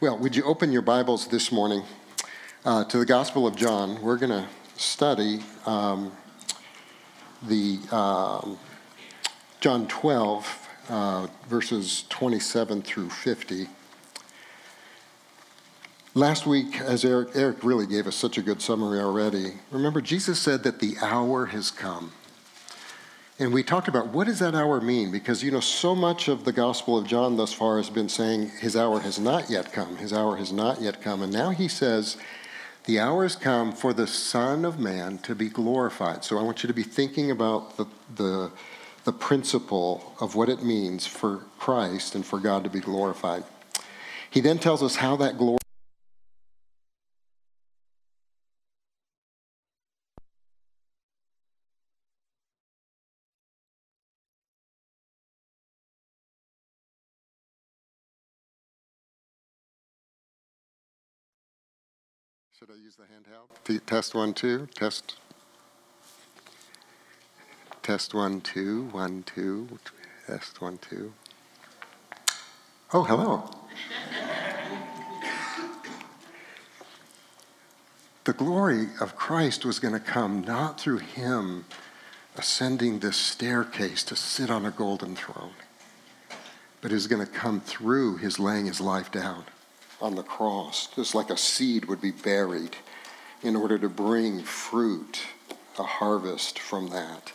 Well, would you open your Bibles this morning uh, to the Gospel of John? We're going to study um, the um, John 12, uh, verses 27 through 50. Last week, as Eric, Eric really gave us such a good summary already, remember Jesus said that the hour has come. And we talked about what does that hour mean? Because, you know, so much of the Gospel of John thus far has been saying his hour has not yet come. His hour has not yet come. And now he says, the hour has come for the Son of Man to be glorified. So I want you to be thinking about the, the, the principle of what it means for Christ and for God to be glorified. He then tells us how that glory Should I use the handheld? Test one, two. Test. Test one, two. One, two. Test one, two. Oh, hello. the glory of Christ was going to come not through him ascending this staircase to sit on a golden throne, but is going to come through his laying his life down on the cross, just like a seed would be buried in order to bring fruit, a harvest from that.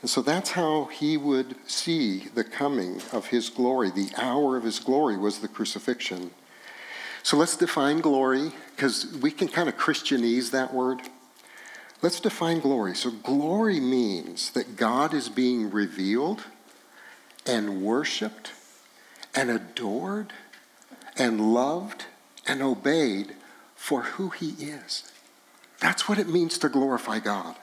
And so that's how he would see the coming of his glory. The hour of his glory was the crucifixion. So let's define glory, because we can kind of Christianese that word. Let's define glory. So, glory means that God is being revealed and worshiped and adored and loved and obeyed for who he is. That's what it means to glorify God.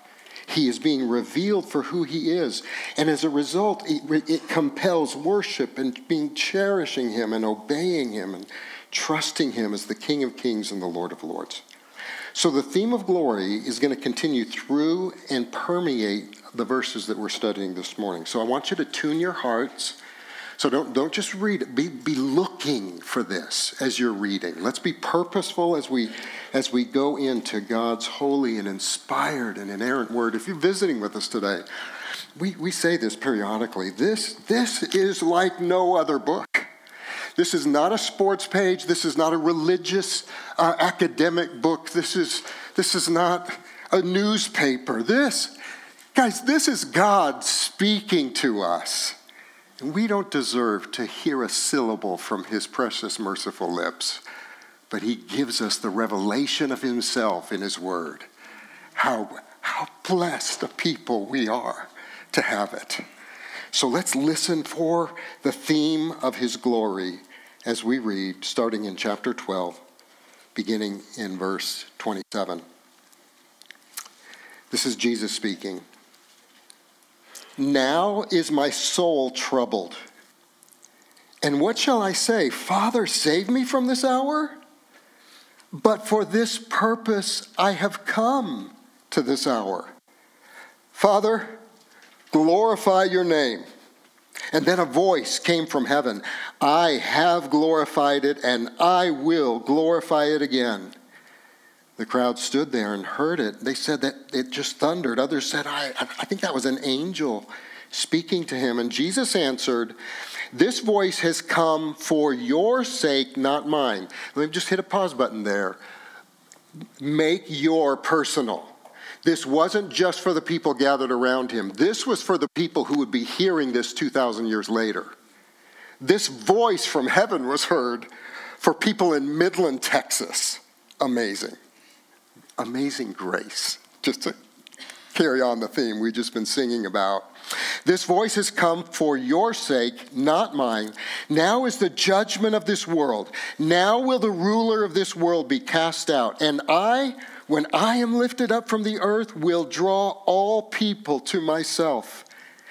He is being revealed for who he is. And as a result, it, it, compels worship and being cherishing him and obeying him and trusting him as the King of Kings and the Lord of Lords. So the theme of glory is going to continue through and permeate the verses that we're studying this morning. So I want you to tune your hearts so don't, don't just read it. Be, be looking for this as you're reading. Let's be purposeful as we, as we go into God's holy and inspired and inerrant word. If you're visiting with us today, we, we say this periodically. This, this is like no other book. This is not a sports page. This is not a religious uh, academic book. This is, this is not a newspaper. This, guys, this is God speaking to us. We don't deserve to hear a syllable from his precious, merciful lips, but he gives us the revelation of himself in his word. How, how blessed a people we are to have it. So let's listen for the theme of his glory as we read, starting in chapter 12, beginning in verse 27. This is Jesus speaking. Now is my soul troubled. And what shall I say? Father, save me from this hour? But for this purpose I have come to this hour. Father, glorify your name. And then a voice came from heaven I have glorified it, and I will glorify it again. The crowd stood there and heard it. They said that it just thundered. Others said, I, I think that was an angel speaking to him. And Jesus answered, This voice has come for your sake, not mine. Let me just hit a pause button there. Make your personal. This wasn't just for the people gathered around him, this was for the people who would be hearing this 2,000 years later. This voice from heaven was heard for people in Midland, Texas. Amazing amazing grace. Just to carry on the theme we've just been singing about. This voice has come for your sake, not mine. Now is the judgment of this world. Now will the ruler of this world be cast out. And I, when I am lifted up from the earth, will draw all people to myself.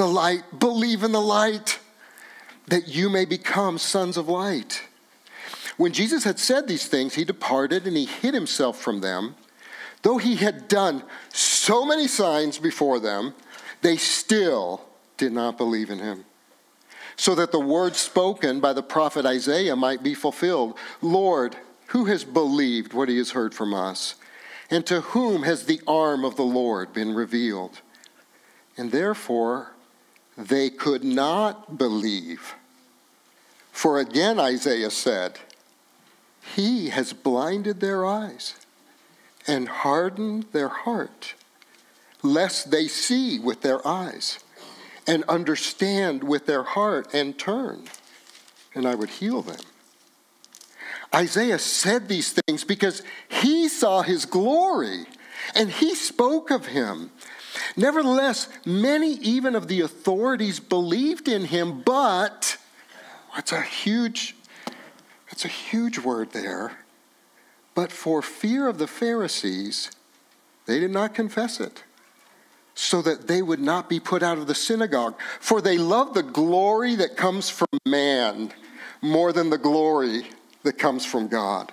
the light, believe in the light, that you may become sons of light. When Jesus had said these things, he departed and he hid himself from them. Though he had done so many signs before them, they still did not believe in him so that the word spoken by the prophet Isaiah might be fulfilled Lord, who has believed what he has heard from us? And to whom has the arm of the Lord been revealed? And therefore, they could not believe. For again, Isaiah said, He has blinded their eyes and hardened their heart, lest they see with their eyes and understand with their heart and turn, and I would heal them. Isaiah said these things because he saw his glory and he spoke of him. Nevertheless, many even of the authorities believed in him, but that's a huge that's a huge word there. But for fear of the Pharisees, they did not confess it so that they would not be put out of the synagogue. For they love the glory that comes from man more than the glory that comes from God.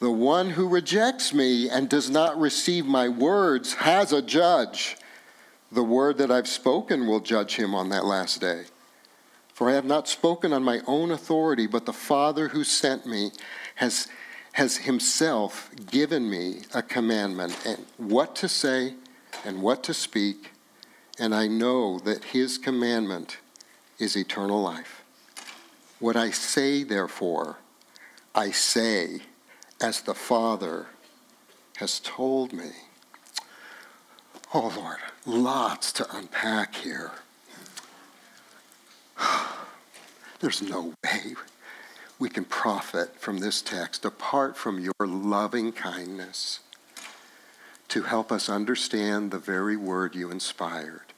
The one who rejects me and does not receive my words has a judge. The word that I've spoken will judge him on that last day. For I have not spoken on my own authority, but the Father who sent me has, has himself given me a commandment and what to say and what to speak, and I know that his commandment is eternal life. What I say, therefore, I say as the Father has told me. Oh, Lord, lots to unpack here. There's no way we can profit from this text apart from your loving kindness to help us understand the very word you inspired.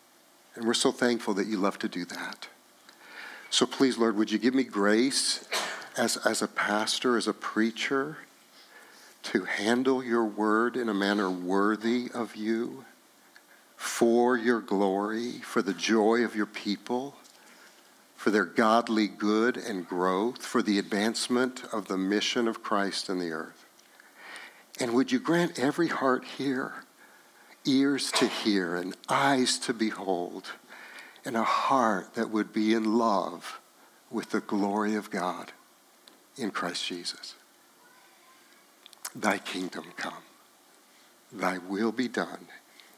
And we're so thankful that you love to do that. So please, Lord, would you give me grace as, as a pastor, as a preacher, to handle your word in a manner worthy of you, for your glory, for the joy of your people, for their godly good and growth, for the advancement of the mission of Christ in the earth. And would you grant every heart here ears to hear and eyes to behold? and a heart that would be in love with the glory of God in Christ Jesus. Thy kingdom come, thy will be done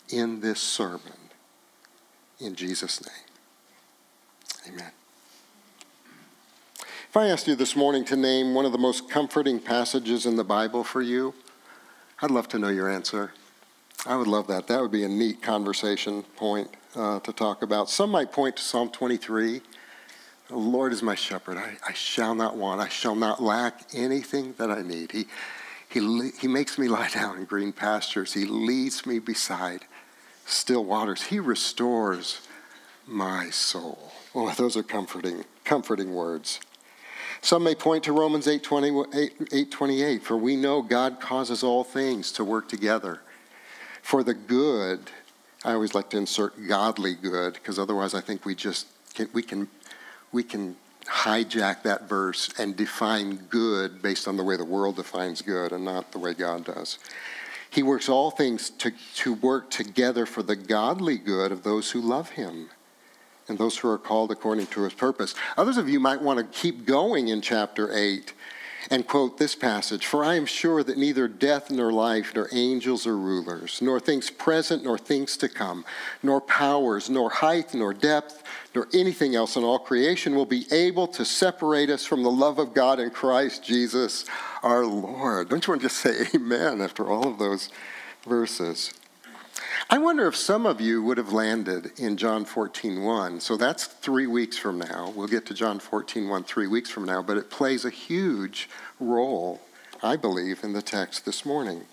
in this sermon. In Jesus' name, amen. If I asked you this morning to name one of the most comforting passages in the Bible for you, I'd love to know your answer. I would love that. That would be a neat conversation point uh, to talk about. Some might point to Psalm 23. The Lord is my shepherd. I, I shall not want. I shall not lack anything that I need. He, he, he makes me lie down in green pastures. He leads me beside still waters. He restores my soul. Well, those are comforting, comforting words. Some may point to Romans 8, 20, 8, 8 28, for we know God causes all things to work together for the good I always like to insert godly good because otherwise I think we just can, we can we can hijack that verse and define good based on the way the world defines good and not the way God does. He works all things to, to work together for the godly good of those who love him and those who are called according to his purpose. Others of you might want to keep going in chapter 8 and quote this passage For I am sure that neither death nor life, nor angels or rulers, nor things present nor things to come, nor powers, nor height, nor depth, nor anything else in all creation will be able to separate us from the love of God in Christ Jesus our Lord. Don't you want to just say amen after all of those verses? I wonder if some of you would have landed in John 14, 1. So that's three weeks from now. We'll get to John 14, 1 three weeks from now, but it plays a huge role, I believe, in the text this morning.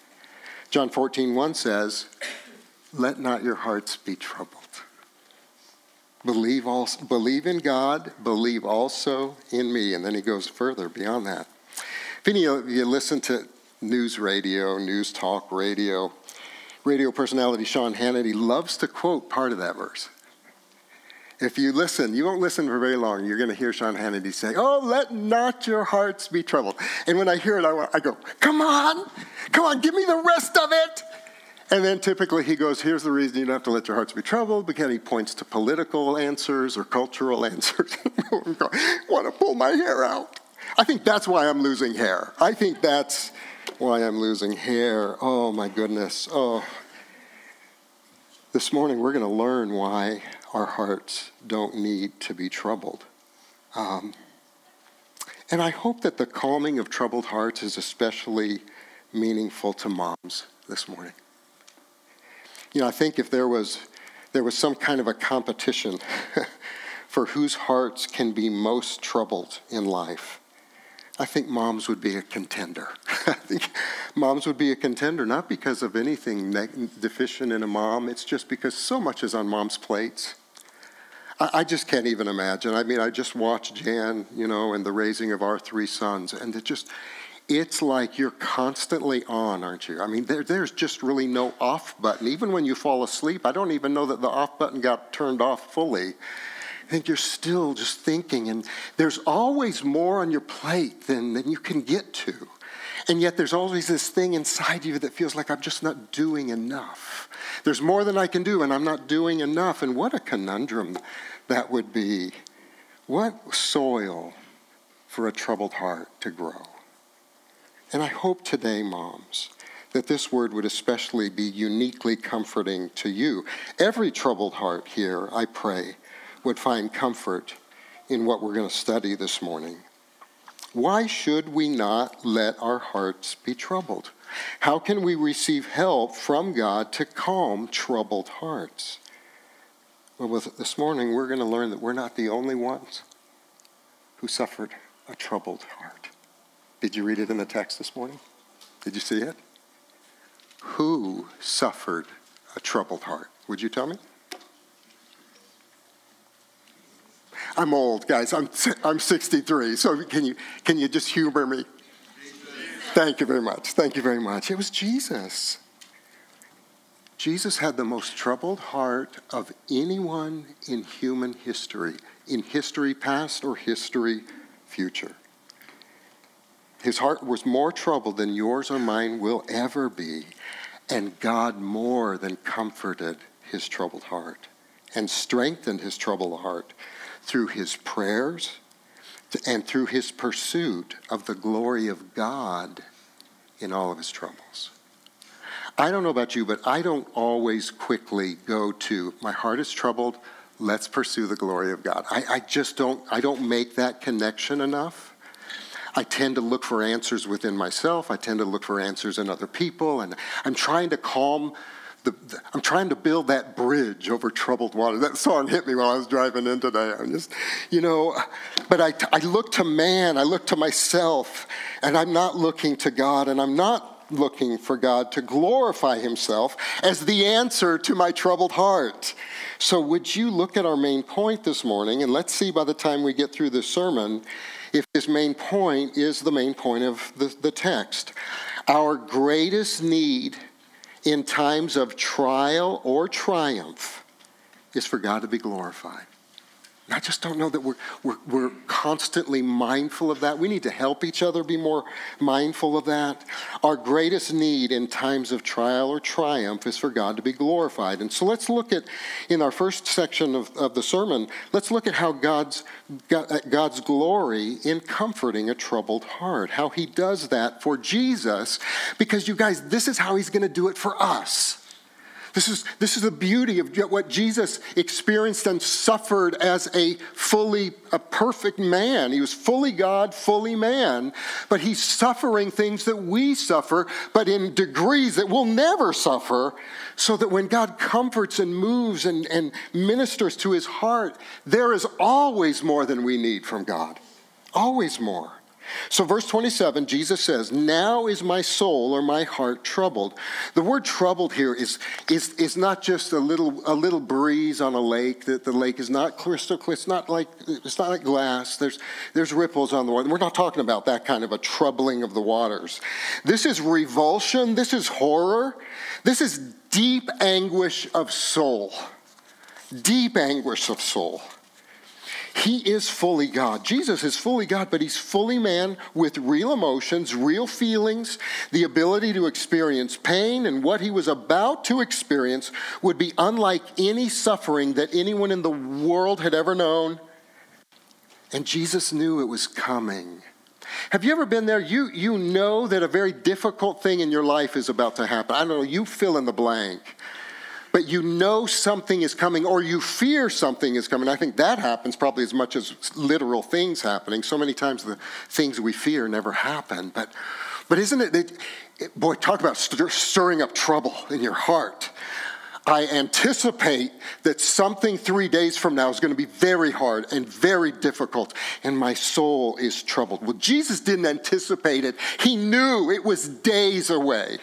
John 14, 1 says, Let not your hearts be troubled. Believe, also, believe in God, believe also in me. And then he goes further beyond that. If any of you listen to news radio, news talk radio, radio personality Sean Hannity loves to quote part of that verse. If you listen, you won't listen for very long. You're going to hear Sean Hannity say, Oh, let not your hearts be troubled. And when I hear it, I, I go, Come on, come on, give me the rest of it. And then typically he goes, Here's the reason you don't have to let your hearts be troubled, because he points to political answers or cultural answers. I want to pull my hair out. I think that's why I'm losing hair. I think that's why I'm losing hair. Oh, my goodness. Oh. This morning, we're going to learn why our hearts don't need to be troubled. Um, and I hope that the calming of troubled hearts is especially meaningful to moms this morning. You know, I think if there was, there was some kind of a competition for whose hearts can be most troubled in life, I think moms would be a contender. I think moms would be a contender, not because of anything deficient in a mom, it's just because so much is on mom's plates. I, I just can't even imagine. I mean, I just watched Jan, you know, and the raising of our three sons, and it just, it's like you're constantly on, aren't you? I mean, there, there's just really no off button. Even when you fall asleep, I don't even know that the off button got turned off fully. I think you're still just thinking, and there's always more on your plate than, than you can get to. And yet there's always this thing inside you that feels like I'm just not doing enough. There's more than I can do, and I'm not doing enough. And what a conundrum that would be. What soil for a troubled heart to grow. And I hope today, moms, that this word would especially be uniquely comforting to you. Every troubled heart here, I pray, would find comfort in what we're going to study this morning. Why should we not let our hearts be troubled? How can we receive help from God to calm troubled hearts? Well, this morning, we're going to learn that we're not the only ones who suffered a troubled heart. Did you read it in the text this morning? Did you see it? Who suffered a troubled heart? Would you tell me? I'm old, guys. I'm, I'm 63. So can you, can you just humor me? Thank you very much. Thank you very much. It was Jesus. Jesus had the most troubled heart of anyone in human history, in history past or history future. His heart was more troubled than yours or mine will ever be, and God more than comforted his troubled heart and strengthened his troubled heart through his prayers and through his pursuit of the glory of God in all of his troubles. I don't know about you, but I don't always quickly go to my heart is troubled, let's pursue the glory of God. I, I just don't I don't make that connection enough. I tend to look for answers within myself. I tend to look for answers in other people, and I'm trying to calm the, the, I'm trying to build that bridge over troubled water. That song hit me while I was driving in today. I'm just, you know, but I, I look to man, I look to myself, and I'm not looking to God, and I'm not looking for God to glorify himself as the answer to my troubled heart. So, would you look at our main point this morning, and let's see by the time we get through this sermon if this main point is the main point of the, the text. Our greatest need in times of trial or triumph is for God to be glorified. I just don't know that we're, we're, we're, constantly mindful of that. We need to help each other be more mindful of that. Our greatest need in times of trial or triumph is for God to be glorified. And so let's look at, in our first section of, of the sermon, let's look at how God's, uh, God's glory in comforting a troubled heart, how he does that for Jesus, because you guys, this is how he's going to do it for us. This is, this is the beauty of what Jesus experienced and suffered as a fully, a perfect man. He was fully God, fully man, but he's suffering things that we suffer, but in degrees that we'll never suffer, so that when God comforts and moves and, and ministers to his heart, there is always more than we need from God. Always more. So, verse 27, Jesus says, Now is my soul or my heart troubled. The word troubled here is, is, is not just a little, a little breeze on a lake, that the lake is not crystal clear, it's not like, it's not like glass, there's, there's ripples on the water. We're not talking about that kind of a troubling of the waters. This is revulsion, this is horror, this is deep anguish of soul. Deep anguish of soul. He is fully God. Jesus is fully God, but he's fully man with real emotions, real feelings, the ability to experience pain, and what he was about to experience would be unlike any suffering that anyone in the world had ever known. And Jesus knew it was coming. Have you ever been there? You, you know that a very difficult thing in your life is about to happen. I don't know, you fill in the blank but you know something is coming or you fear something is coming. I think that happens probably as much as literal things happening. So many times the things we fear never happen. But, but isn't it, it, it boy, talk about stir, stirring up trouble in your heart. I anticipate that something three days from now is going to be very hard and very difficult, and my soul is troubled. Well, Jesus didn't anticipate it, He knew it was days away.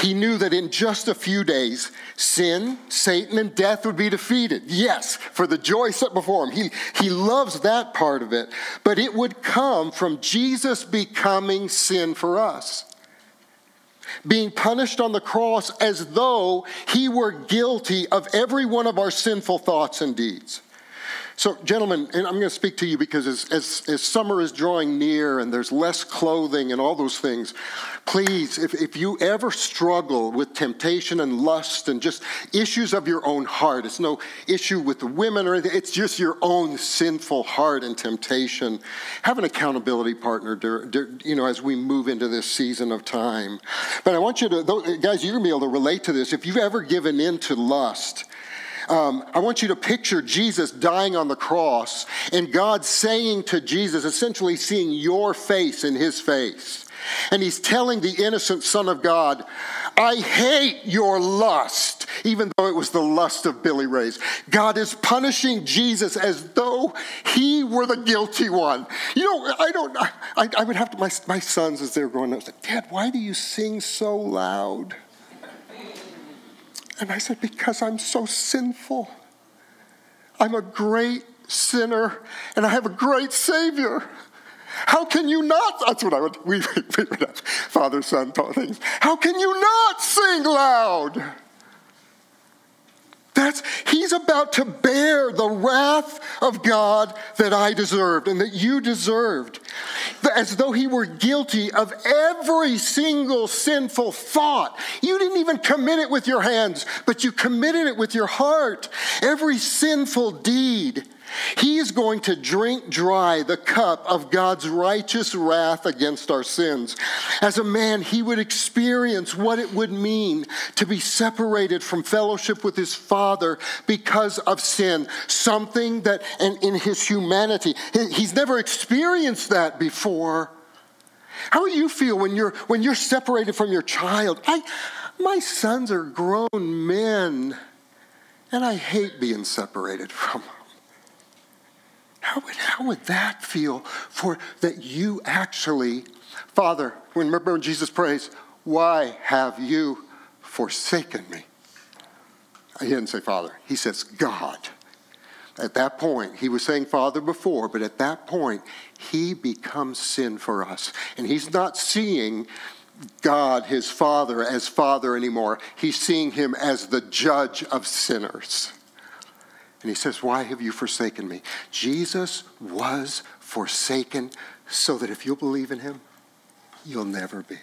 He knew that in just a few days, sin, Satan, and death would be defeated. Yes, for the joy set before him. He, he loves that part of it. But it would come from Jesus becoming sin for us. Being punished on the cross as though he were guilty of every one of our sinful thoughts and deeds. So, gentlemen, and I'm going to speak to you because as, as, as, summer is drawing near and there's less clothing and all those things, please, if, if you ever struggle with temptation and lust and just issues of your own heart, it's no issue with women or anything, it's just your own sinful heart and temptation. Have an accountability partner, you know, as we move into this season of time. But I want you to, guys, you're going to be able to relate to this. If you've ever given in to lust, um, I want you to picture Jesus dying on the cross and God saying to Jesus, essentially seeing your face in his face. And he's telling the innocent Son of God, I hate your lust, even though it was the lust of Billy Ray's. God is punishing Jesus as though he were the guilty one. You know, I don't, I, I would have to, my, my sons as they're growing up, said, Dad, why do you sing so loud? And I said, Because I'm so sinful. I'm a great sinner and I have a great Savior. How can you not? That's what I would, we, we would have father son things. How can you not sing loud? That's, he's about to bear the wrath of God that I deserved and that you deserved. As though he were guilty of every single sinful thought. You didn't even commit it with your hands, but you committed it with your heart. Every sinful deed. He is going to drink dry the cup of God's righteous wrath against our sins. As a man, he would experience what it would mean to be separated from fellowship with his Father because of sin. Something that, and in his humanity, he's never experienced that before. How do you feel when you're when you're separated from your child? I, my sons are grown men, and I hate being separated from them. How would, how would that feel for that you actually, Father, when remember when Jesus prays, why have you forsaken me? He didn't say Father, he says God. At that point, he was saying Father before, but at that point, he becomes sin for us. And he's not seeing God, his Father, as Father anymore. He's seeing him as the judge of sinners. And he says, Why have you forsaken me? Jesus was forsaken so that if you'll believe in him, you'll never be.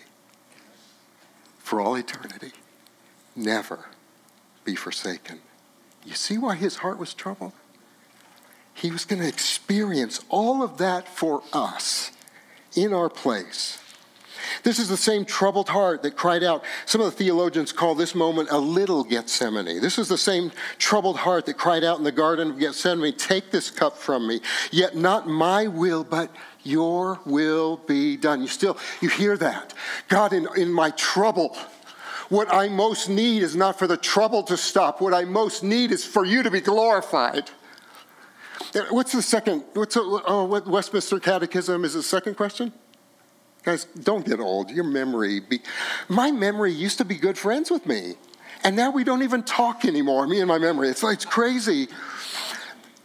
For all eternity, never be forsaken. You see why his heart was troubled? He was going to experience all of that for us in our place. This is the same troubled heart that cried out. Some of the theologians call this moment a little Gethsemane. This is the same troubled heart that cried out in the Garden of Gethsemane Take this cup from me, yet not my will, but your will be done. You still, you hear that. God, in, in my trouble, what I most need is not for the trouble to stop. What I most need is for you to be glorified. What's the second? What's the, oh, what Westminster Catechism is the second question? Guys, don't get old. Your memory, be, my memory used to be good friends with me, and now we don't even talk anymore. Me and my memory, it's it's crazy.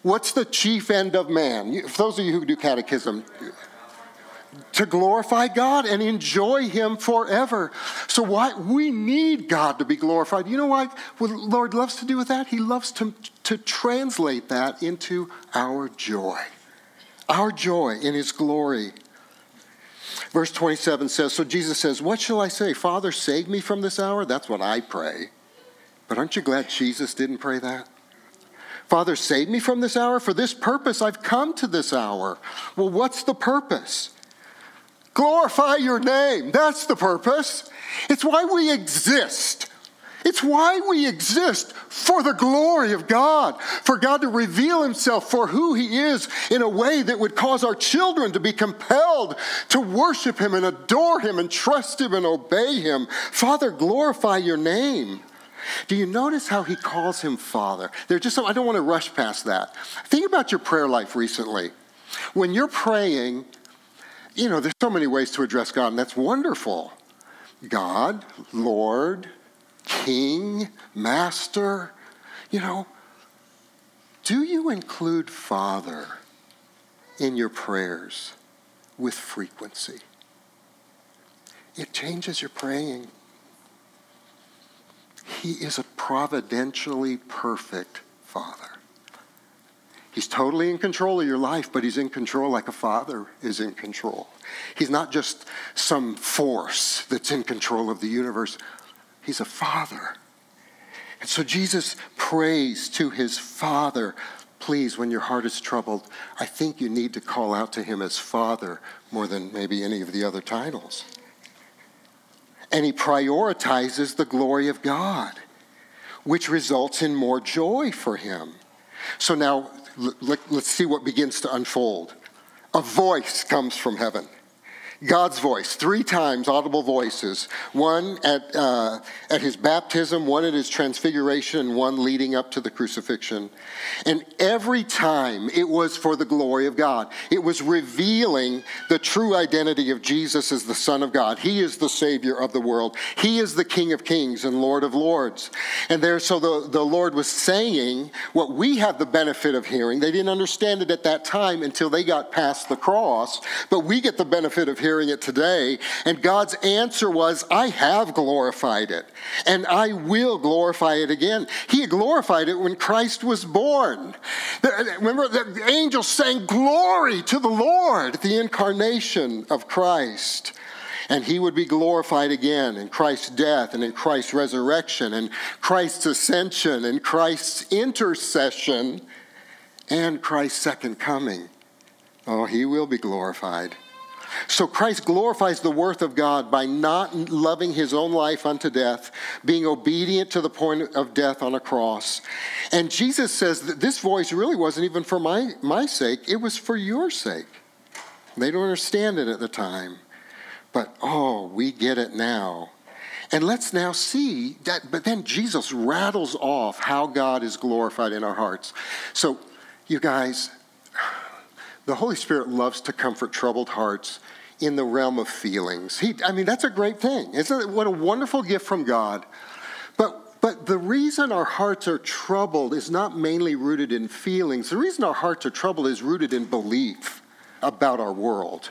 What's the chief end of man? For those of you who do catechism, to glorify God and enjoy Him forever. So why we need God to be glorified. You know what, what the Lord loves to do with that? He loves to, to translate that into our joy. Our joy in His glory. Verse 27 says So Jesus says, What shall I say? Father, save me from this hour? That's what I pray. But aren't you glad Jesus didn't pray that? Father, save me from this hour. For this purpose I've come to this hour. Well, what's the purpose? Glorify your name. That's the purpose. It's why we exist. It's why we exist for the glory of God, for God to reveal Himself for who He is in a way that would cause our children to be compelled to worship Him and adore Him and trust Him and obey Him. Father, glorify your name. Do you notice how he calls him Father? There's just some, I don't want to rush past that. Think about your prayer life recently. When you're praying, you know, there's so many ways to address God, and that's wonderful. God, Lord, king, master. You know, do you include Father in your prayers with frequency? It changes your praying. He is a providentially perfect Father. He's totally in control of your life, but he's in control like a father is in control. He's not just some force that's in control of the universe. He's a father. And so Jesus prays to his father. Please, when your heart is troubled, I think you need to call out to him as father more than maybe any of the other titles. And he prioritizes the glory of God, which results in more joy for him. So now let's see what begins to unfold. A voice comes from heaven. God's voice, three times audible voices, one at, uh, at his baptism, one at his transfiguration, and one leading up to the crucifixion. And every time it was for the glory of God. It was revealing the true identity of Jesus as the Son of God. He is the Savior of the world, He is the King of kings and Lord of lords. And there, so the, the Lord was saying what we have the benefit of hearing. They didn't understand it at that time until they got past the cross, but we get the benefit of hearing hearing it today. And God's answer was, I have glorified it, and I will glorify it again. He glorified it when Christ was born. Remember, the angels sang, Glory to the Lord, the incarnation of Christ and he would be glorified again in Christ's death and in Christ's resurrection and Christ's ascension and Christ's intercession and Christ's second coming. Oh, he will be glorified. So Christ glorifies the worth of God by not loving his own life unto death, being obedient to the point of death on a cross. And Jesus says that this voice really wasn't even for my, my sake, it was for your sake. They don't understand it at the time. But oh, we get it now. And let's now see that, but then Jesus rattles off how God is glorified in our hearts. So, you guys, the Holy Spirit loves to comfort troubled hearts in the realm of feelings. He, I mean, that's a great thing. Isn't it? What a wonderful gift from God. But, but the reason our hearts are troubled is not mainly rooted in feelings. The reason our hearts are troubled is rooted in belief about our world.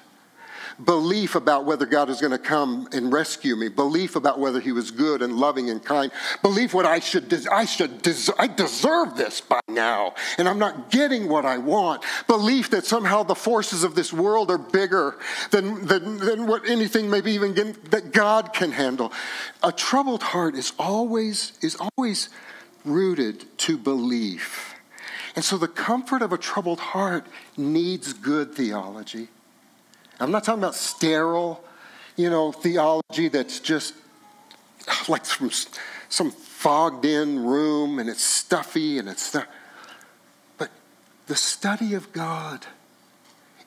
Belief about whether God is going to come and rescue me, belief about whether He was good and loving and kind, belief what I should, des- I should, des- I deserve this by now, and I'm not getting what I want, belief that somehow the forces of this world are bigger than, than, than what anything maybe even that God can handle. A troubled heart is always, is always rooted to belief. And so the comfort of a troubled heart needs good theology. I'm not talking about sterile, you know, theology that's just like from some fogged in room and it's stuffy and it's stuff. But the study of God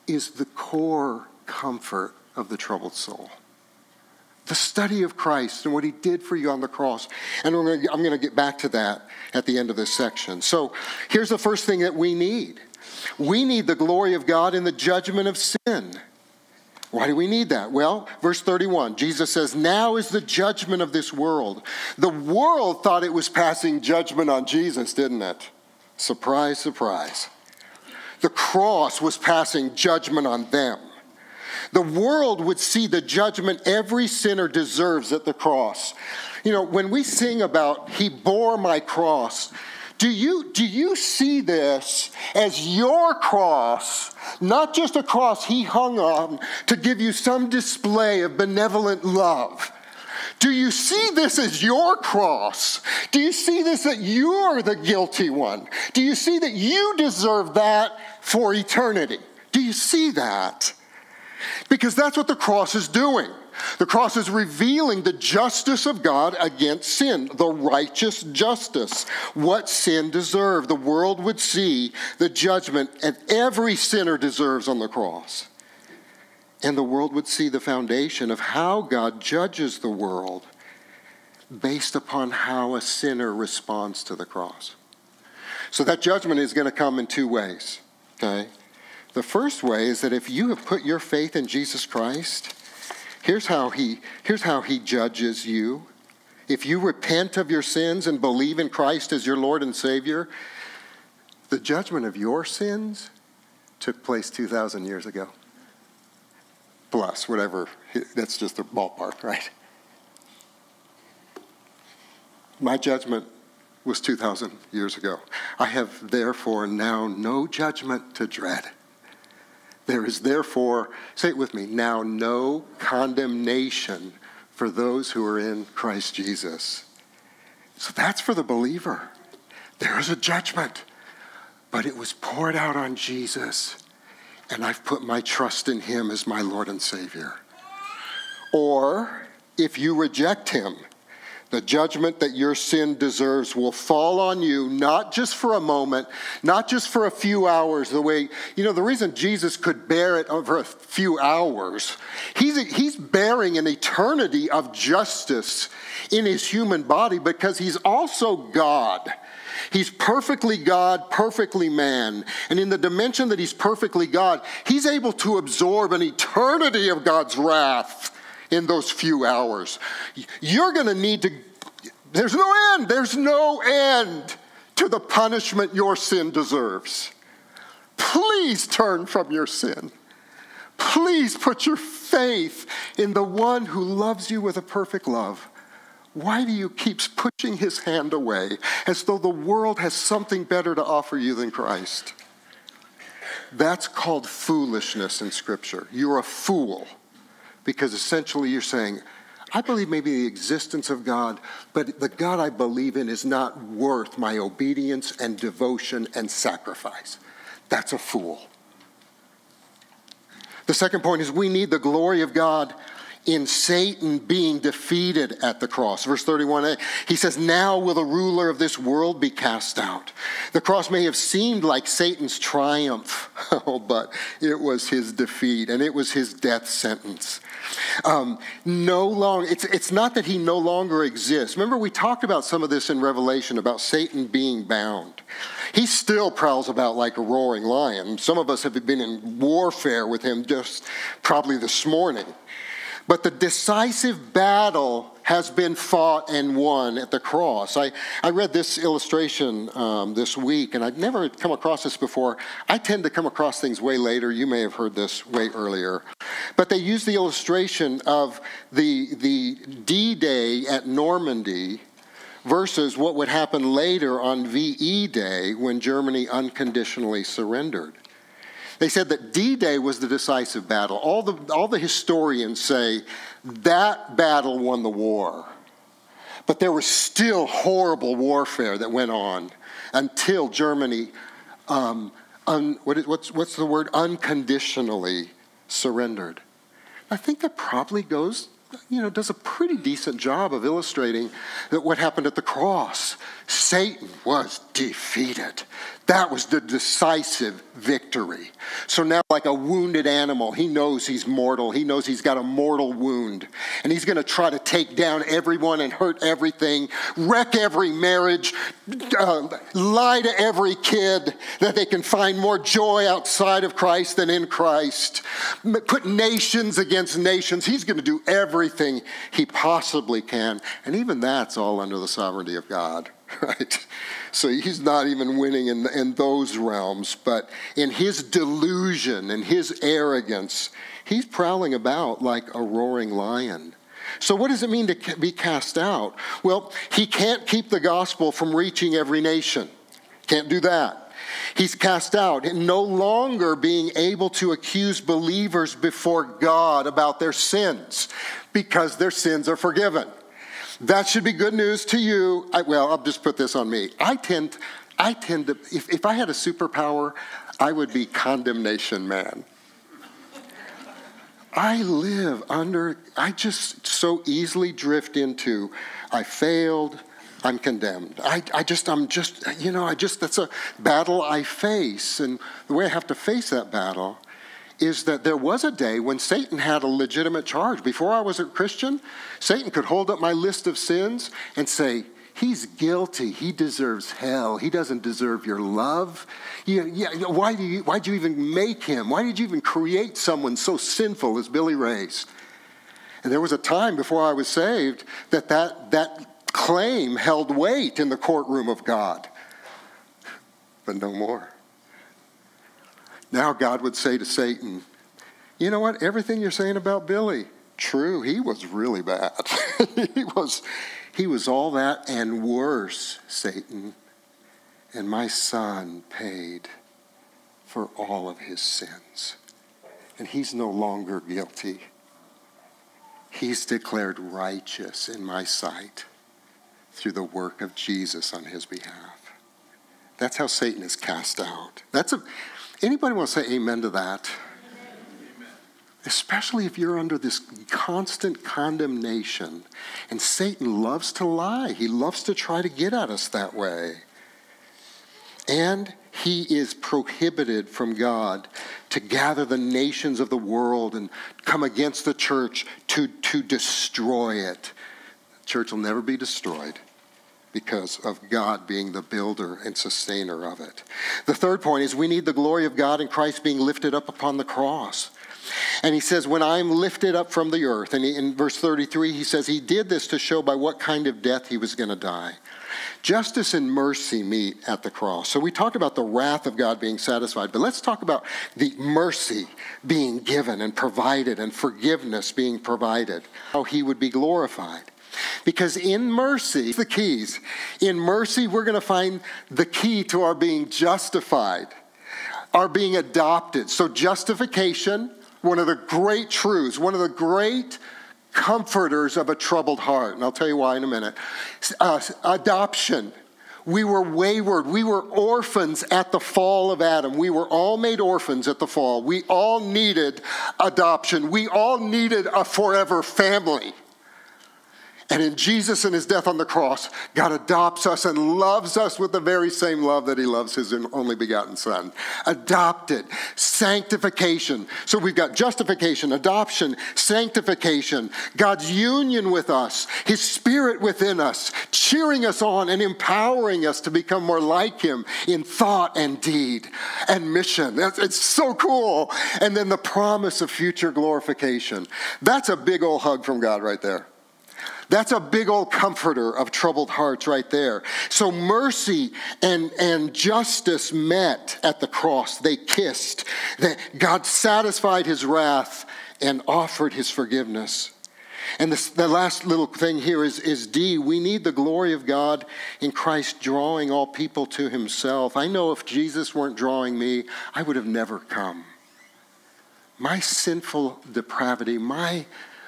is the core comfort of the troubled soul. The study of Christ and what he did for you on the cross. And I'm going to get back to that at the end of this section. So here's the first thing that we need we need the glory of God in the judgment of sin. Why do we need that? Well, verse 31, Jesus says, Now is the judgment of this world. The world thought it was passing judgment on Jesus, didn't it? Surprise, surprise. The cross was passing judgment on them. The world would see the judgment every sinner deserves at the cross. You know, when we sing about, He bore my cross, do you, do you see this as your cross, not just a cross he hung on to give you some display of benevolent love? Do you see this as your cross? Do you see this that you're the guilty one? Do you see that you deserve that for eternity? Do you see that? Because that's what the cross is doing. The cross is revealing the justice of God against sin, the righteous justice, what sin deserved. The world would see the judgment that every sinner deserves on the cross. And the world would see the foundation of how God judges the world based upon how a sinner responds to the cross. So that judgment is going to come in two ways. Okay? The first way is that if you have put your faith in Jesus Christ, Here's how he, here's how he judges you. If you repent of your sins and believe in Christ as your Lord and Savior, the judgment of your sins took place 2,000 years ago. Plus, whatever, that's just a ballpark, right? My judgment was 2,000 years ago. I have therefore now no judgment to dread. There is therefore, say it with me, now no condemnation for those who are in Christ Jesus. So that's for the believer. There is a judgment, but it was poured out on Jesus, and I've put my trust in him as my Lord and Savior. Or if you reject him, the judgment that your sin deserves will fall on you, not just for a moment, not just for a few hours, the way, you know, the reason Jesus could bear it over a few hours, he's, he's bearing an eternity of justice in his human body because he's also God. He's perfectly God, perfectly man. And in the dimension that he's perfectly God, he's able to absorb an eternity of God's wrath in those few hours. You're going to need to, there's no end, there's no end to the punishment your sin deserves. Please turn from your sin. Please put your faith in the one who loves you with a perfect love. Why do you keep pushing his hand away as though the world has something better to offer you than Christ? That's called foolishness in Scripture. You're a fool because essentially you're saying, I believe maybe the existence of God, but the God I believe in is not worth my obedience and devotion and sacrifice. That's a fool. The second point is we need the glory of God in Satan being defeated at the cross. Verse 31a, he says, Now will the ruler of this world be cast out. The cross may have seemed like Satan's triumph, oh, but it was his defeat and it was his death sentence. Um, no longer, it's, it's not that he no longer exists. Remember, we talked about some of this in Revelation about Satan being bound. He still prowls about like a roaring lion. Some of us have been in warfare with him just probably this morning. But the decisive battle has been fought and won at the cross. I, I read this illustration um, this week, and I'd never come across this before. I tend to come across things way later. You may have heard this way earlier. But they use the illustration of the, the D Day at Normandy versus what would happen later on VE Day when Germany unconditionally surrendered. They said that D Day was the decisive battle. All the, all the historians say that battle won the war. But there was still horrible warfare that went on until Germany, um, un, what is, what's, what's the word, unconditionally surrendered. I think that probably goes you know, does a pretty decent job of illustrating that what happened at the cross. Satan was defeated. That was the decisive victory. So now, like a wounded animal, he knows he's mortal. He knows he's got a mortal wound. And he's going to try to take down everyone and hurt everything, wreck every marriage, uh, lie to every kid that they can find more joy outside of Christ than in Christ, put nations against nations. He's going to do everything he possibly can. And even that's all under the sovereignty of God, right? So he's not even winning in, in those realms, but in his delusion and his arrogance, he's prowling about like a roaring lion. So, what does it mean to be cast out? Well, he can't keep the gospel from reaching every nation. Can't do that. He's cast out no longer being able to accuse believers before God about their sins because their sins are forgiven. That should be good news to you. I, well, I'll just put this on me. I tend, I tend to, if, if I had a superpower, I would be condemnation man. I live under, I just so easily drift into, I failed, I'm condemned. I, I just, I'm just, you know, I just, that's a battle I face. And the way I have to face that battle is that there was a day when Satan had a legitimate charge. Before I was a Christian, Satan could hold up my list of sins and say, He's guilty. He deserves hell. He doesn't deserve your love. Yeah, yeah, why do you, why'd you even make him? Why did you even create someone so sinful as Billy Ray's? And there was a time before I was saved that that, that claim held weight in the courtroom of God. But no more. Now God would say to Satan, You know what? Everything you're saying about Billy, true. He was really bad. he, was, he was all that and worse, Satan. And my son paid for all of his sins. And he's no longer guilty. He's declared righteous in my sight through the work of Jesus on his behalf. That's how Satan is cast out. That's a Anybody want to say amen to that? Amen. Especially if you're under this constant condemnation. And Satan loves to lie, he loves to try to get at us that way. And he is prohibited from God to gather the nations of the world and come against the church to, to destroy it. The church will never be destroyed because of God being the builder and sustainer of it. The third point is we need the glory of God and Christ being lifted up upon the cross. And he says, When I am lifted up from the earth, and in verse 33, he says, He did this to show by what kind of death he was going to die. Justice and mercy meet at the cross. So we talked about the wrath of God being satisfied, but let's talk about the mercy being given and provided and forgiveness being provided, how he would be glorified. Because in mercy, the keys. In mercy, we're going to find the key to our being justified, our being adopted. So, justification, one of the great truths, one of the great comforters of a troubled heart. And I'll tell you why in a minute. Uh, adoption. We were wayward. We were orphans at the fall of Adam. We were all made orphans at the fall. We all needed adoption. We all needed a forever family. And in Jesus and his death on the cross, God adopts us and loves us with the very same love that he loves his only begotten son. Adopted, sanctification. So we've got justification, adoption, sanctification, God's union with us, his spirit within us, cheering us on and empowering us to become more like him in thought and deed and mission. it's so cool. And then the promise of future glorification. That's a big old hug from God right there. That's a big old comforter of troubled hearts right there. So mercy and, and justice met at the cross. They kissed. That God satisfied his wrath and offered his forgiveness. And this, the last little thing here is, is D. We need the glory of God in Christ drawing all people to himself. I know if Jesus weren't drawing me, I would have never come. My sinful depravity, my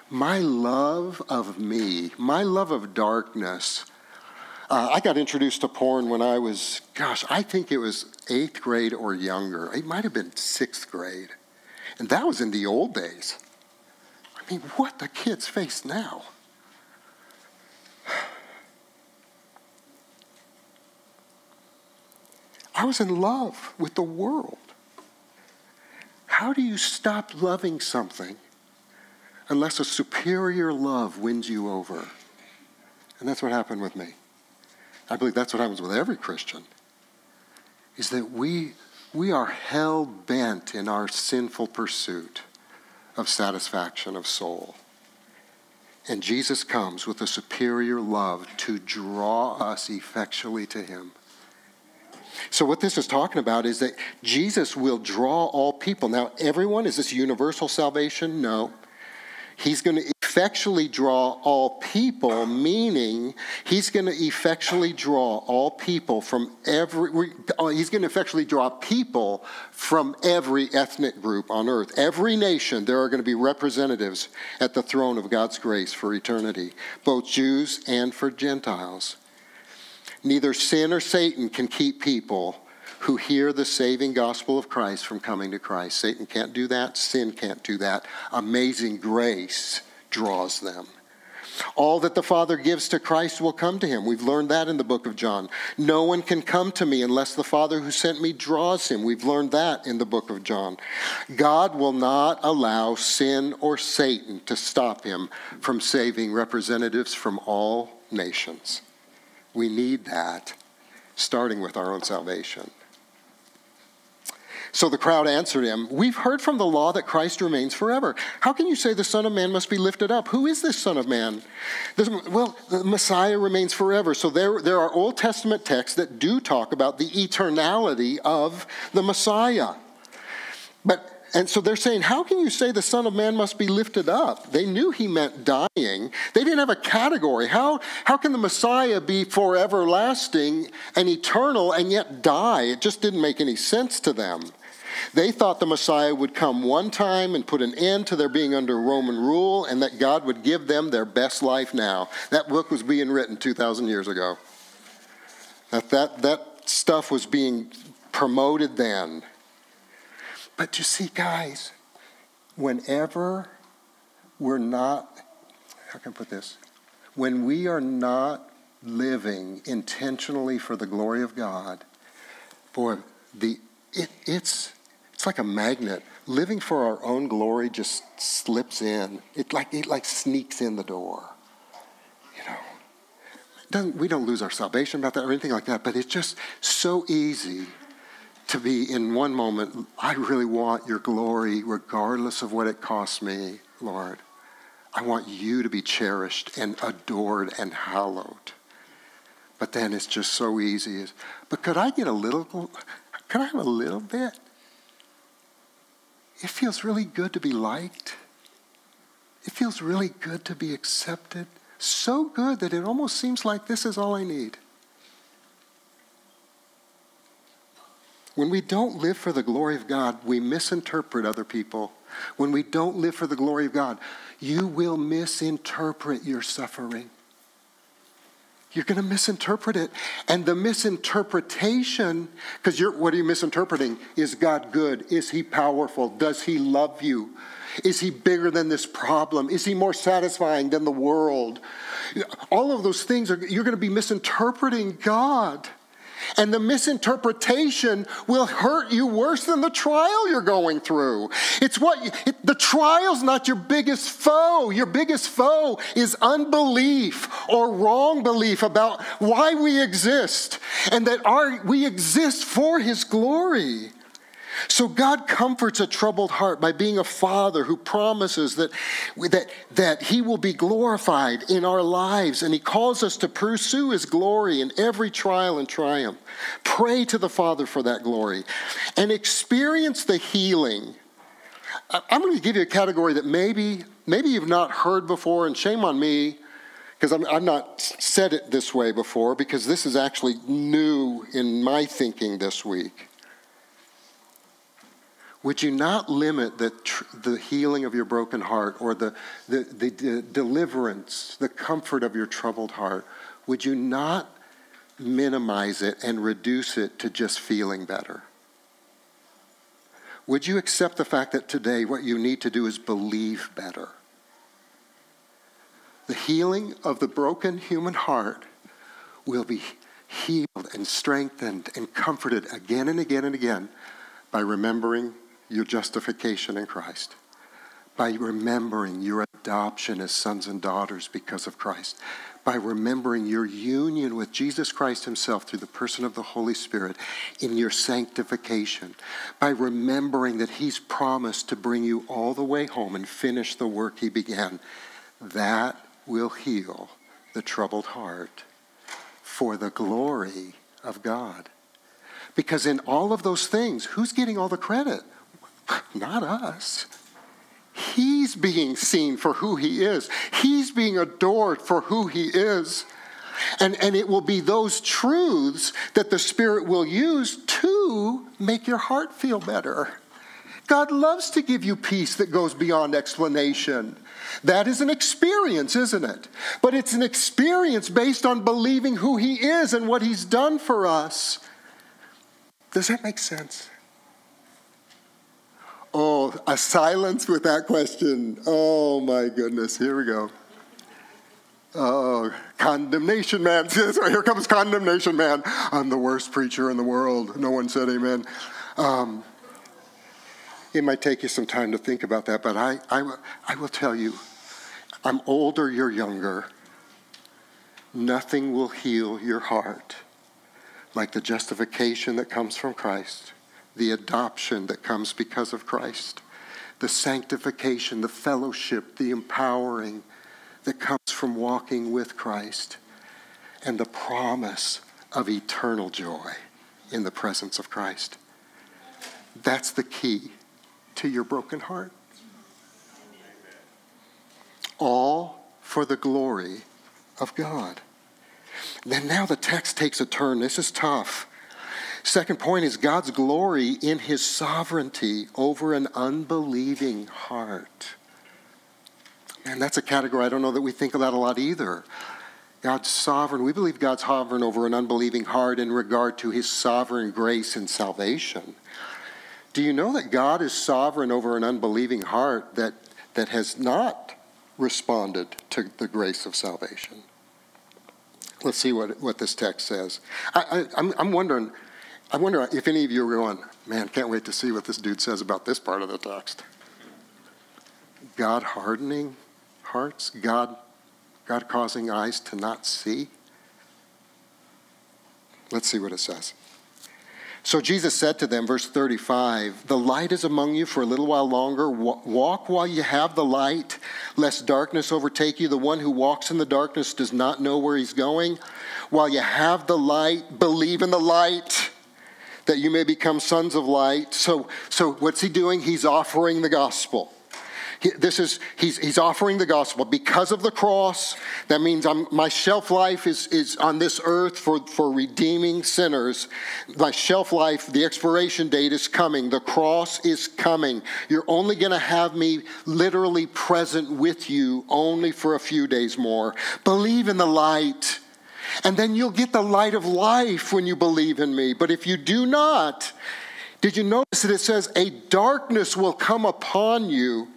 my love of me, my love of darkness. Uh, I got introduced to porn when I was, gosh, I think it was eighth grade or younger. It might have been sixth grade. And that was in the old days. I mean, what the kids face now? I was in love with the world. How do you stop loving something unless a superior love wins you over. And that's what happened with me. I believe that's what happens with every Christian. Is that we, we are hell bent in our sinful pursuit of satisfaction of soul. And Jesus comes with a superior love to draw us effectually to Him. So, what this is talking about is that Jesus will draw all people. Now, everyone, is this universal salvation? No. He's going to effectually draw all people, meaning he's going to effectually draw all people from every, uh, he's going to effectually draw people from every ethnic group on earth. Every nation, there are going to be representatives at the throne of God's grace for eternity, both Jews and for Gentiles. Neither sin or Satan can keep people who hear the saving gospel of Christ from coming to Christ. Satan can't do that, sin can't do that. Amazing grace draws them. All that the Father gives to Christ will come to him. We've learned that in the book of John. No one can come to me unless the Father who sent me draws him. We've learned that in the book of John. God will not allow sin or Satan to stop him from saving representatives from all nations. We need that, starting with our own salvation. So the crowd answered him, We've heard from the law that Christ remains forever. How can you say the Son of Man must be lifted up? Who is this Son of Man? well, the Messiah remains forever. So there, there are Old Testament texts that do talk about the eternality of the Messiah. But and so they're saying, How can you say the Son of Man must be lifted up? They knew he meant dying. They didn't have a category. How, how can the Messiah be forever lasting and eternal and yet die? It just didn't make any sense to them. They thought the Messiah would come one time and put an end to their being under Roman rule and that God would give them their best life now. That book was being written 2,000 years ago. That, that, that stuff was being promoted then. But you see, guys, whenever we're not, how can I put this? When we are not living intentionally for the glory of God, boy, the, it, it's, it's like a magnet. Living for our own glory just slips in. It like it like sneaks in the door. You know. Doesn't, we don't lose our salvation about that or anything like that, but it's just so easy to be in one moment, I really want your glory regardless of what it costs me, Lord. I want you to be cherished and adored and hallowed. But then it's just so easy. But could I get a little, could I have a little bit? It feels really good to be liked. It feels really good to be accepted. So good that it almost seems like this is all I need. When we don't live for the glory of God, we misinterpret other people. When we don't live for the glory of God, you will misinterpret your suffering. You're going to misinterpret it. And the misinterpretation, because you're, what are you misinterpreting? Is God good? Is He powerful? Does He love you? Is He bigger than this problem? Is He more satisfying than the world? All of those things, are, you're going to be misinterpreting God. And the misinterpretation will hurt you worse than the trial you're going through. It's what it, the trial's not your biggest foe. Your biggest foe is unbelief or wrong belief about why we exist and that our, we exist for His glory. So God comforts a troubled heart by being a father who promises that, that, that he will be glorified in our lives and he calls us to pursue his glory in every trial and triumph. Pray to the Father for that glory and experience the healing. I'm going to give you a category that maybe, maybe you've not heard before, and shame on me because I've not said it this way before because this is actually new in my thinking this week. Would you not limit the, tr- the healing of your broken heart or the, the, the, the deliverance, the comfort of your troubled heart? Would you not minimize it and reduce it to just feeling better? Would you accept the fact that today what you need to do is believe better? The healing of the broken human heart will be healed and strengthened and comforted again and again and again by remembering your justification in Christ, by remembering your adoption as sons and daughters because of Christ, by remembering your union with Jesus Christ Himself through the person of the Holy Spirit in your sanctification, by remembering that He's promised to bring you all the way home and finish the work He began. That will heal the troubled heart for the glory of God. Because in all of those things, who's getting all the credit? Not us. He's being seen for who he is. He's being adored for who he is. And, and it will be those truths that the Spirit will use to make your heart feel better. God loves to give you peace that goes beyond explanation. That is an experience, isn't it? But it's an experience based on believing who He is and what He's done for us. Does that make sense? Oh, a silence with that question. Oh my goodness, here we go. Oh, condemnation man. Here comes condemnation man. I'm the worst preacher in the world. No one said amen. Um, it might take you some time to think about that, but I, I, I will tell you I'm older, you're younger. Nothing will heal your heart like the justification that comes from Christ the adoption that comes because of Christ, the sanctification, the fellowship, the empowering that comes from walking with Christ, and the promise of eternal joy in the presence of Christ. That's the key to your broken heart. All for the glory of God. Then now the text takes a turn. This is tough. Second point is God's glory in his sovereignty over an unbelieving heart. And that's a category I don't know that we think about a lot either. God's sovereign. We believe God's sovereign over an unbelieving heart in regard to his sovereign grace and salvation. Do you know that God is sovereign over an unbelieving heart that, that has not responded to the grace of salvation? Let's see what, what this text says. I, I, I'm, I'm wondering I wonder if any of you are going, man, can't wait to see what this dude says about this part of the text. God hardening hearts, God, God causing eyes to not see. Let's see what it says. So Jesus said to them, verse 35, The light is among you for a little while longer. Walk while you have the light, lest darkness overtake you. The one who walks in the darkness does not know where he's going. While you have the light, believe in the light that you may become sons of light. So, so what's he doing? He's offering the gospel. He, this is he's, he's offering the gospel because of the cross. That means I'm, my shelf life is, is on this earth for, for redeeming sinners. My shelf life, the expiration date is coming. The cross is coming. You're only going to have me literally present with you only for a few days more. Believe in the light. And then you'll get the light of life when you believe in me. But if you do not, did you notice that it says, a darkness will come upon you?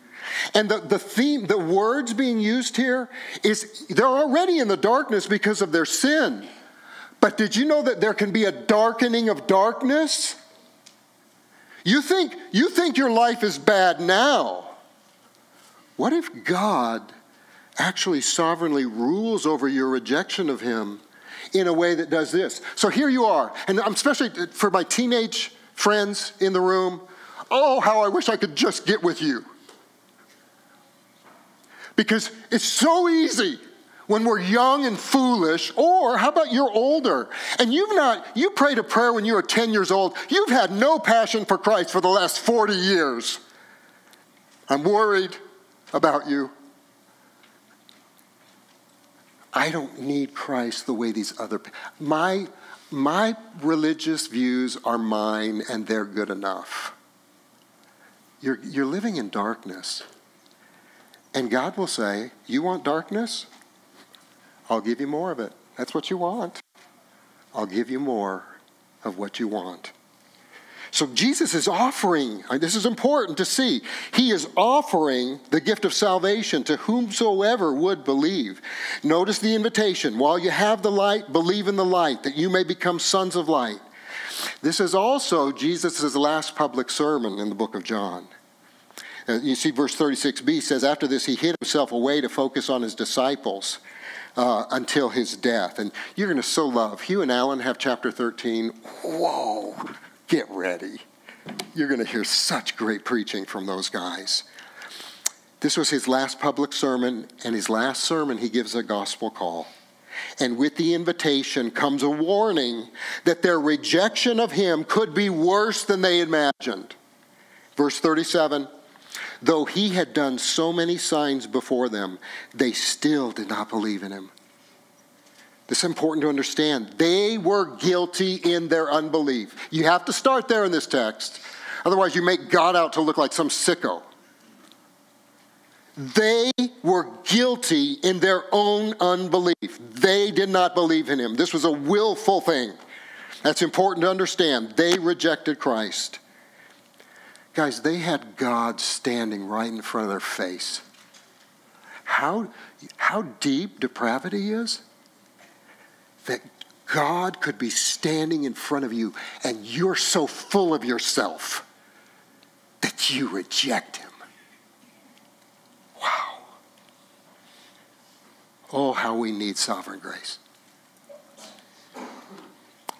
And the, the theme, the words being used here is they're already in the darkness because of their sin. But did you know that there can be a darkening of darkness? You think, you think your life is bad now. What if God actually sovereignly rules over your rejection of Him in a way that does this. So here you are, and I'm especially uh, for my teenage friends in the room oh, how I wish I could just get with you. Because it's so easy when we're young and foolish, or how about you're older and you've not, you prayed a prayer when you were 10 years old, you've had no passion for Christ for the last 40 years. I'm worried about you. I don't need Christ the way these other my my religious views are mine and they're good enough. You're, you're living in darkness. And God will say, You want darkness? I'll give you more of it. That's what you want. I'll give you more of what you want. So Jesus is offering, this is important to see, he is offering the gift of salvation to whomsoever would believe. Notice the invitation while you have the light, believe in the light, that you may become sons of light. This is also Jesus' last public sermon in the book of John. Uh, you see, verse 36b says, After this, he hid himself away to focus on his disciples. Uh, until his death. And you're going to so love. Hugh and Alan have chapter 13. Whoa, get ready. You're going to hear such great preaching from those guys. This was his last public sermon, and his last sermon, he gives a gospel call. And with the invitation comes a warning that their rejection of him could be worse than they imagined. Verse 37 Though he had done so many signs before them, they still did not believe in him. This is important to understand. They were guilty in their unbelief. You have to start there in this text. Otherwise, you make God out to look like some sicko. They were guilty in their own unbelief. They did not believe in him. This was a willful thing. That's important to understand. They rejected Christ. Guys, they had God standing right in front of their face. How, how deep depravity is? God could be standing in front of you and you're so full of yourself that you reject Him. Wow. Oh, how we need sovereign grace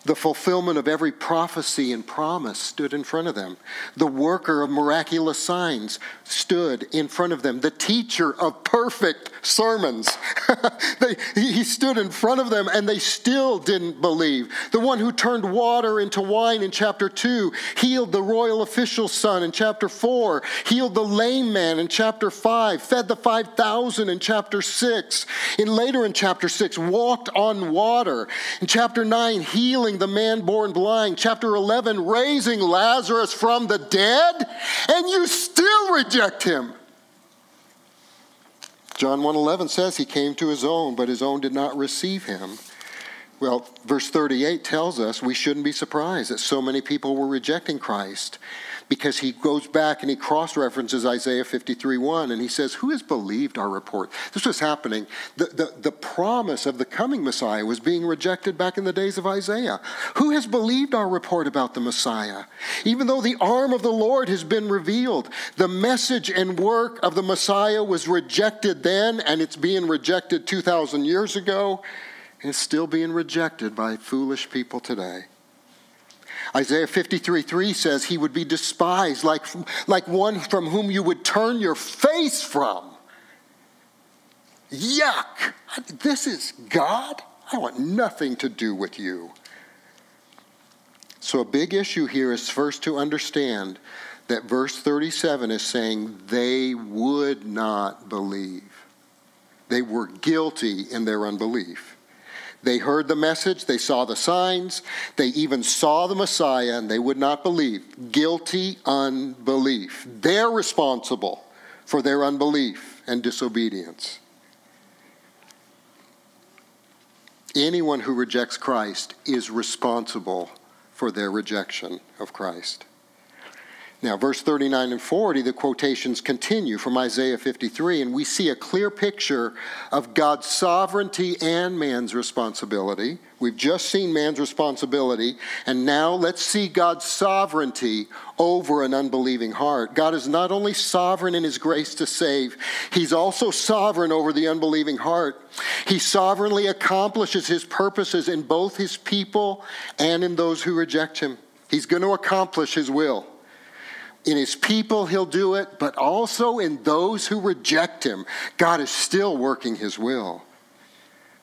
the fulfillment of every prophecy and promise stood in front of them. The worker of miraculous signs stood in front of them. The teacher of perfect sermons. they, he stood in front of them and they still didn't believe. The one who turned water into wine in chapter 2 healed the royal official's son in chapter 4, healed the lame man in chapter 5, fed the 5,000 in chapter 6. In later in chapter 6, walked on water. In chapter 9, healing healing the man born blind. Chapter 11, raising Lazarus from the dead, and you still reject him. John 1:11 says he came to his own, but his own did not receive him. Well, verse 38 tells us we shouldn't be surprised that so many people were rejecting Christ because he goes back and he cross references Isaiah 53 1 and he says, Who has believed our report? This was happening. The, the, the promise of the coming Messiah was being rejected back in the days of Isaiah. Who has believed our report about the Messiah? Even though the arm of the Lord has been revealed, the message and work of the Messiah was rejected then and it's being rejected 2,000 years ago and it's still being rejected by foolish people today. Isaiah 53 3 says he would be despised like, like one from whom you would turn your face from. Yuck! This is God? I want nothing to do with you. So, a big issue here is first to understand that verse 37 is saying they would not believe. They were guilty in their unbelief. They heard the message, they saw the signs, they even saw the Messiah, and they would not believe. Guilty unbelief. They're responsible for their unbelief and disobedience. Anyone who rejects Christ is responsible for their rejection of Christ. Now, verse 39 and 40, the quotations continue from Isaiah 53, and we see a clear picture of God's sovereignty and man's responsibility. We've just seen man's responsibility, and now let's see God's sovereignty over an unbelieving heart. God is not only sovereign in his grace to save, he's also sovereign over the unbelieving heart. He sovereignly accomplishes his purposes in both his people and in those who reject him. He's going to accomplish his will. In his people, he'll do it, but also in those who reject him. God is still working his will.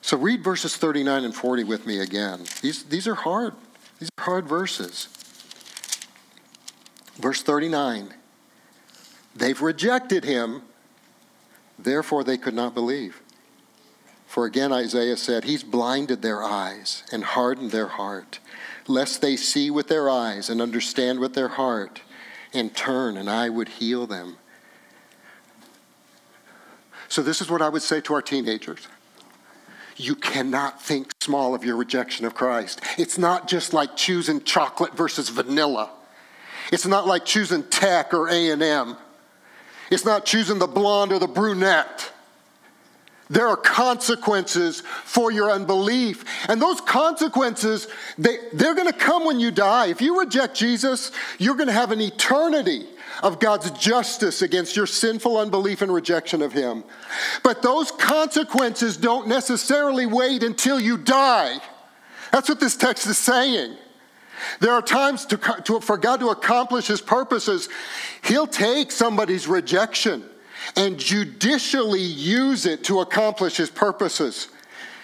So read verses 39 and 40 with me again. These, these are hard. These are hard verses. Verse 39 They've rejected him, therefore they could not believe. For again, Isaiah said, He's blinded their eyes and hardened their heart, lest they see with their eyes and understand with their heart and turn, and I would heal them. So, this is what I would say to our teenagers. You cannot think small of your rejection of Christ. It's not just like choosing chocolate versus vanilla. It's not like choosing tech or A&M. It's not choosing the blonde or the brunette. There are consequences for your unbelief. And those consequences, they, they're going to come when you die. If you reject Jesus, you're going to have an eternity of God's justice against your sinful unbelief and rejection of Him. But those consequences don't necessarily wait until you die. That's what this text is saying. There are times to, to, for God to accomplish His purposes, He'll take somebody's rejection and judicially use it to accomplish his purposes.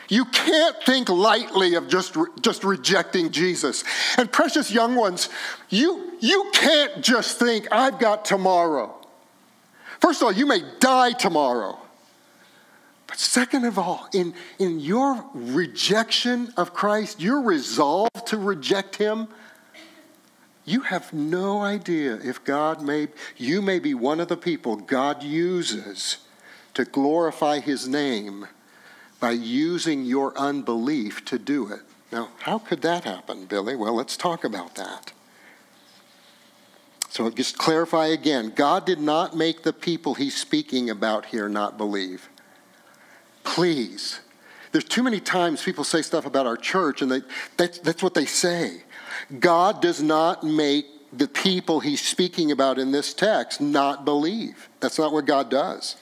You can't think lightly of just, just rejecting Jesus. And precious young ones, you, you can't just think, I've got tomorrow. First of all, you may die tomorrow. But second of all, in, in your rejection of Christ, your resolve to reject him, you have no idea if God may, you may be one of the people God uses to glorify his name by using your unbelief to do it. Now, how could that happen, Billy? Well, let's talk about that. So, just clarify again God did not make the people he's speaking about here not believe. Please. There's too many times people say stuff about our church, and they, that's, that's what they say. God does not make the people he's speaking about in this text not believe. That's not what God does.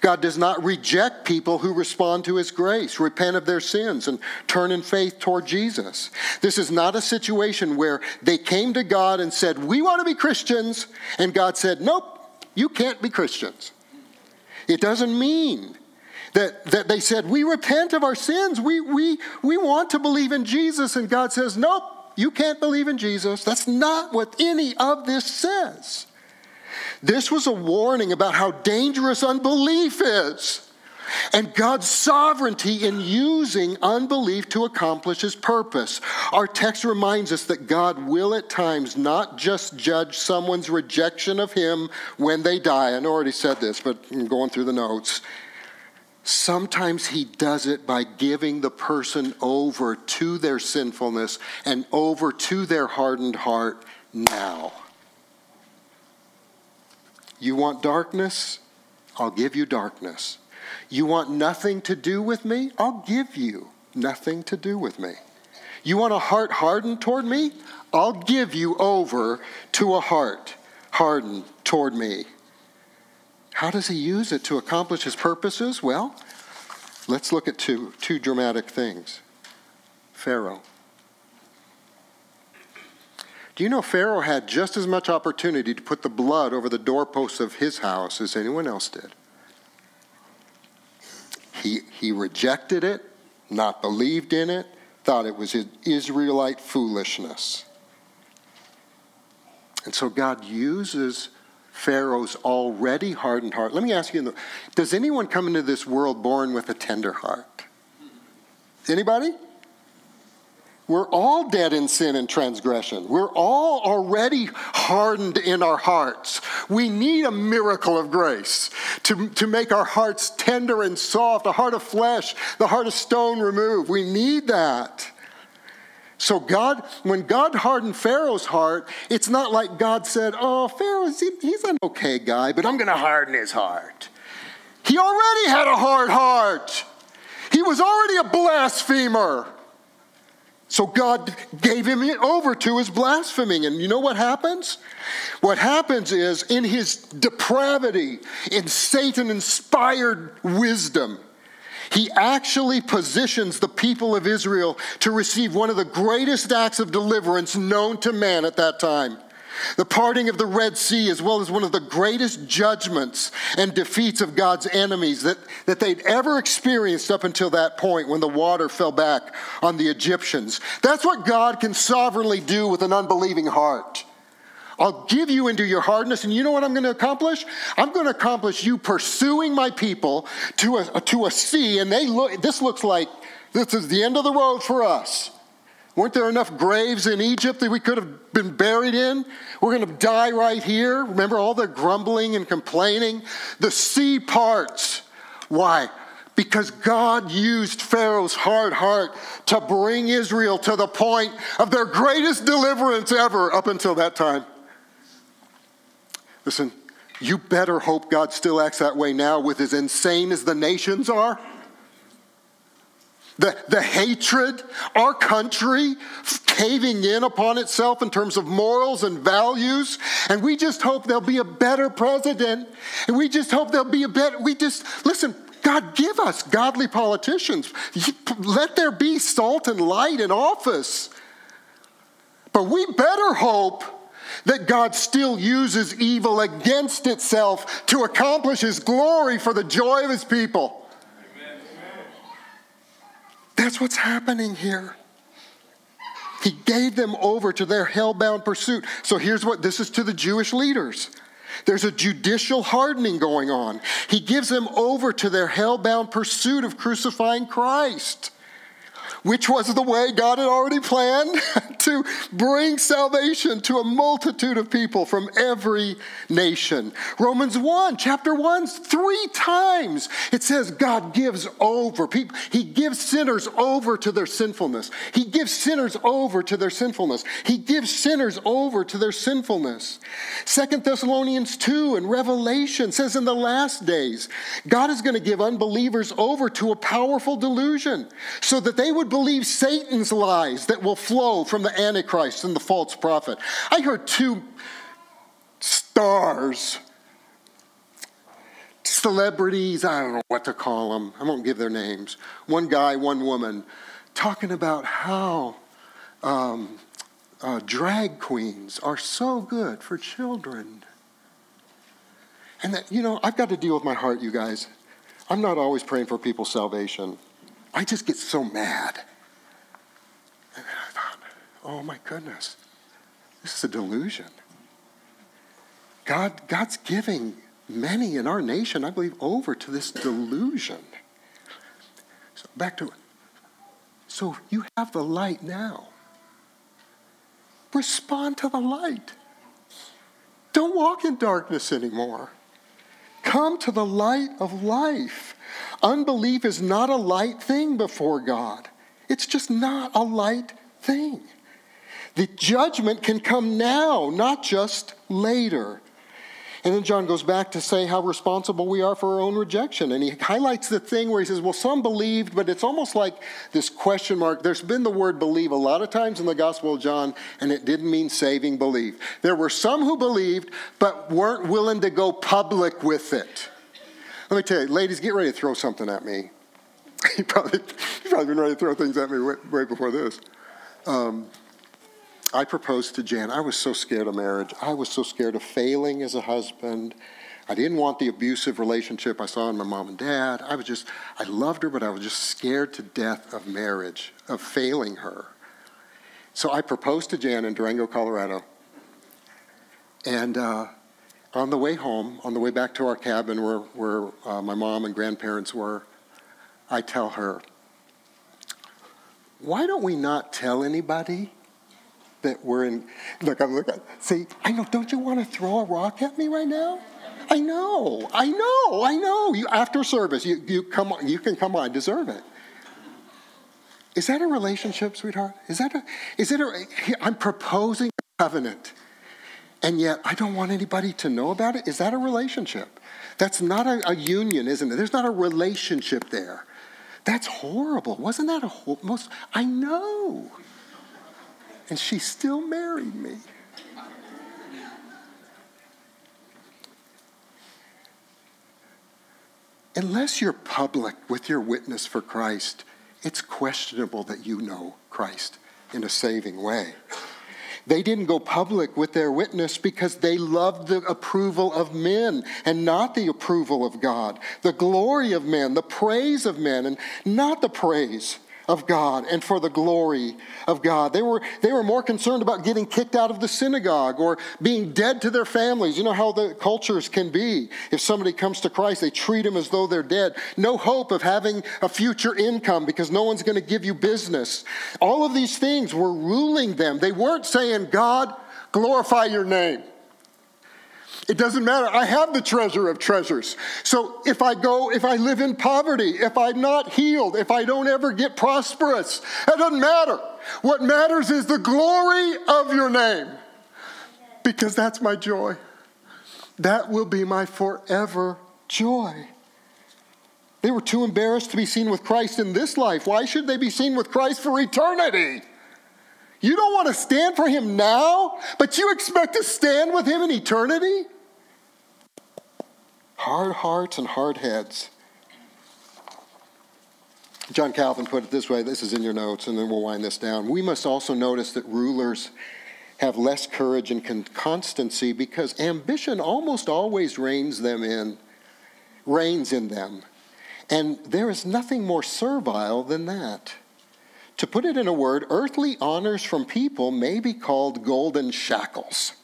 God does not reject people who respond to his grace, repent of their sins, and turn in faith toward Jesus. This is not a situation where they came to God and said, We want to be Christians, and God said, Nope, you can't be Christians. It doesn't mean that, that they said, We repent of our sins, we, we, we want to believe in Jesus, and God says, Nope you can't believe in Jesus. That's not what any of this says. This was a warning about how dangerous unbelief is and God's sovereignty in using unbelief to accomplish his purpose. Our text reminds us that God will at times not just judge someone's rejection of him when they die. I already said this, but I'm going through the notes. Sometimes he does it by giving the person over to their sinfulness and over to their hardened heart now. You want darkness? I'll give you darkness. You want nothing to do with me? I'll give you nothing to do with me. You want a heart hardened toward me? I'll give you over to a heart hardened toward me. How does he use it to accomplish his purposes? Well, let's look at two, two dramatic things. Pharaoh. Do you know Pharaoh had just as much opportunity to put the blood over the doorposts of his house as anyone else did? He, he rejected it, not believed in it, thought it was Israelite foolishness. And so God uses Pharaoh's already hardened heart. Let me ask you, does anyone come into this world born with a tender heart? Anybody? We're all dead in sin and transgression. We're all already hardened in our hearts. We need a miracle of grace to, to make our hearts tender and soft, a heart of flesh, the heart of stone removed. We need that. So God, when God hardened Pharaoh's heart, it's not like God said, "Oh, Pharaoh, he's an okay guy, but I'm going to harden his heart." He already had a hard heart. He was already a blasphemer. So God gave him over to his blaspheming. And you know what happens? What happens is, in his depravity, in Satan inspired wisdom, he actually positions the people of Israel to receive one of the greatest acts of deliverance known to man at that time. The parting of the Red Sea, as well as one of the greatest judgments and defeats of God's enemies that, that they'd ever experienced up until that point when the water fell back on the Egyptians. That's what God can sovereignly do with an unbelieving heart. I'll give you into your hardness, and you know what I'm going to accomplish? I'm going to accomplish you pursuing my people to a, to a sea, and they look, this looks like this is the end of the road for us. Weren't there enough graves in Egypt that we could have been buried in? We're going to die right here. Remember all the grumbling and complaining? The sea parts. Why? Because God used Pharaoh's hard heart to bring Israel to the point of their greatest deliverance ever up until that time. Listen, you better hope God still acts that way now with as insane as the nations are the, the hatred, our country caving in upon itself in terms of morals and values. And we just hope there'll be a better president. And we just hope there'll be a better, we just, listen, God, give us godly politicians. Let there be salt and light in office. But we better hope that God still uses evil against itself to accomplish his glory for the joy of his people. That's what's happening here. He gave them over to their hell-bound pursuit. So here's what this is to the Jewish leaders. There's a judicial hardening going on. He gives them over to their hell-bound pursuit of crucifying Christ which was the way God had already planned to bring salvation to a multitude of people from every nation. Romans 1, chapter 1, three times it says God gives over. People, he gives sinners over to their sinfulness. He gives sinners over to their sinfulness. He gives sinners over to their sinfulness. Second Thessalonians 2 and Revelation says in the last days, God is going to give unbelievers over to a powerful delusion so that they would believe Satan's lies that will flow from the Antichrist and the false prophet. I heard two stars, celebrities, I don't know what to call them, I won't give their names. One guy, one woman, talking about how um, uh, drag queens are so good for children. And that, you know, I've got to deal with my heart, you guys. I'm not always praying for people's salvation. I just get so mad. And I thought, oh my goodness, this is a delusion. God, God's giving many in our nation, I believe, over to this delusion. So back to it. So you have the light now. Respond to the light. Don't walk in darkness anymore. Come to the light of life. Unbelief is not a light thing before God. It's just not a light thing. The judgment can come now, not just later. And then John goes back to say how responsible we are for our own rejection. And he highlights the thing where he says, well, some believed, but it's almost like this question mark. There's been the word believe a lot of times in the Gospel of John, and it didn't mean saving belief. There were some who believed, but weren't willing to go public with it. Let me tell you, ladies, get ready to throw something at me. you probably, you've probably been ready to throw things at me right before this. Um, I proposed to Jan. I was so scared of marriage. I was so scared of failing as a husband. I didn't want the abusive relationship I saw in my mom and dad. I was just, I loved her, but I was just scared to death of marriage, of failing her. So I proposed to Jan in Durango, Colorado. And uh, on the way home, on the way back to our cabin where, where uh, my mom and grandparents were, I tell her, why don't we not tell anybody that we're in? Look, I'm looking, see, I know, don't you want to throw a rock at me right now? I know, I know, I know. You, after service, you, you, come on, you can come on, deserve it. Is that a relationship, sweetheart? Is that a, is it a, I'm proposing a covenant and yet I don't want anybody to know about it. Is that a relationship? That's not a, a union, isn't it? There's not a relationship there. That's horrible. Wasn't that a whole, most? I know. And she still married me. Unless you're public with your witness for Christ, it's questionable that you know Christ in a saving way. They didn't go public with their witness because they loved the approval of men and not the approval of God, the glory of men, the praise of men, and not the praise of God and for the glory of God. They were, they were more concerned about getting kicked out of the synagogue or being dead to their families. You know how the cultures can be. If somebody comes to Christ, they treat them as though they're dead. No hope of having a future income because no one's going to give you business. All of these things were ruling them. They weren't saying, God, glorify your name. It doesn't matter. I have the treasure of treasures. So if I go, if I live in poverty, if I'm not healed, if I don't ever get prosperous, that doesn't matter. What matters is the glory of your name because that's my joy. That will be my forever joy. They were too embarrassed to be seen with Christ in this life. Why should they be seen with Christ for eternity? You don't want to stand for him now, but you expect to stand with him in eternity? Hard hearts and hard heads. John Calvin put it this way this is in your notes, and then we'll wind this down. We must also notice that rulers have less courage and constancy because ambition almost always reigns them in reigns in them and there is nothing more servile than that to put it in a word earthly honors from people may be called golden shackles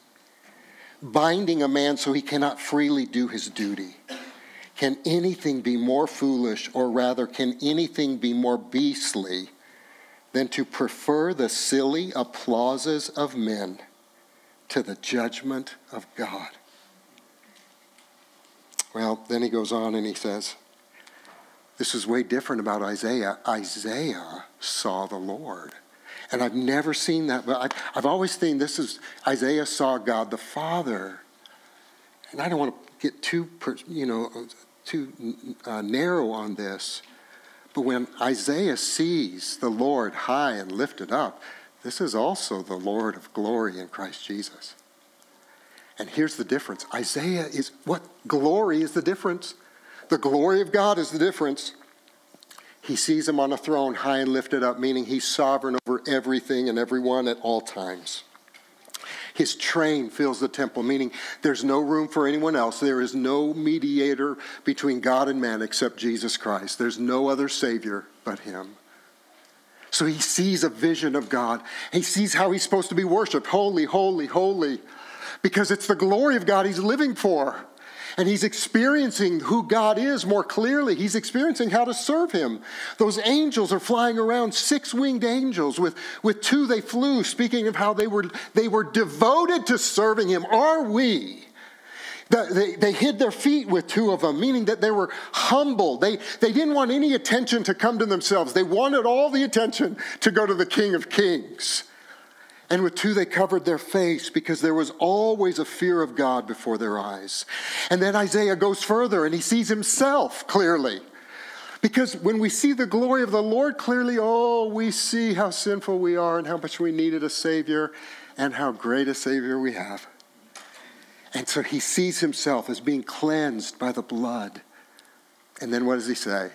binding a man so he cannot freely do his duty. Can anything be more foolish, or rather, can anything be more beastly than to prefer the silly applauses of men to the judgment of God? Well, then he goes on and he says, This is way different about Isaiah. Isaiah saw the Lord. And I've never seen that, but I've, I've always seen this is Isaiah saw God the Father. And I don't want to get too, you know, too uh, narrow on this. But when Isaiah sees the Lord high and lifted up, this is also the Lord of glory in Christ Jesus. And here's the difference Isaiah is what glory is the difference? The glory of God is the difference. He sees him on a throne, high and lifted up, meaning he's sovereign over everything and everyone at all times. His train fills the temple, meaning there's no room for anyone else. There is no mediator between God and man except Jesus Christ. There's no other Savior but Him. So he sees a vision of God. He sees how he's supposed to be worshiped holy, holy, holy, because it's the glory of God he's living for and he's experiencing who God is more clearly. He's experiencing how to serve him. Those angels are flying around, six winged angels. With, with two, they flew, speaking of how they were, they were devoted to serving him. Are we? They, they hid their feet with two of them, meaning that they were humble. They, they didn't want any attention to come to themselves. They wanted all the attention to go to the King of Kings. And with two, they covered their face because there was always a fear of God before their eyes. And then Isaiah goes further and he sees himself clearly. Because when we see the glory of the Lord clearly, oh, we see how sinful we are and how much we needed a Savior and how great a Savior we have. And so he sees himself as being cleansed by the blood. And then what does he say?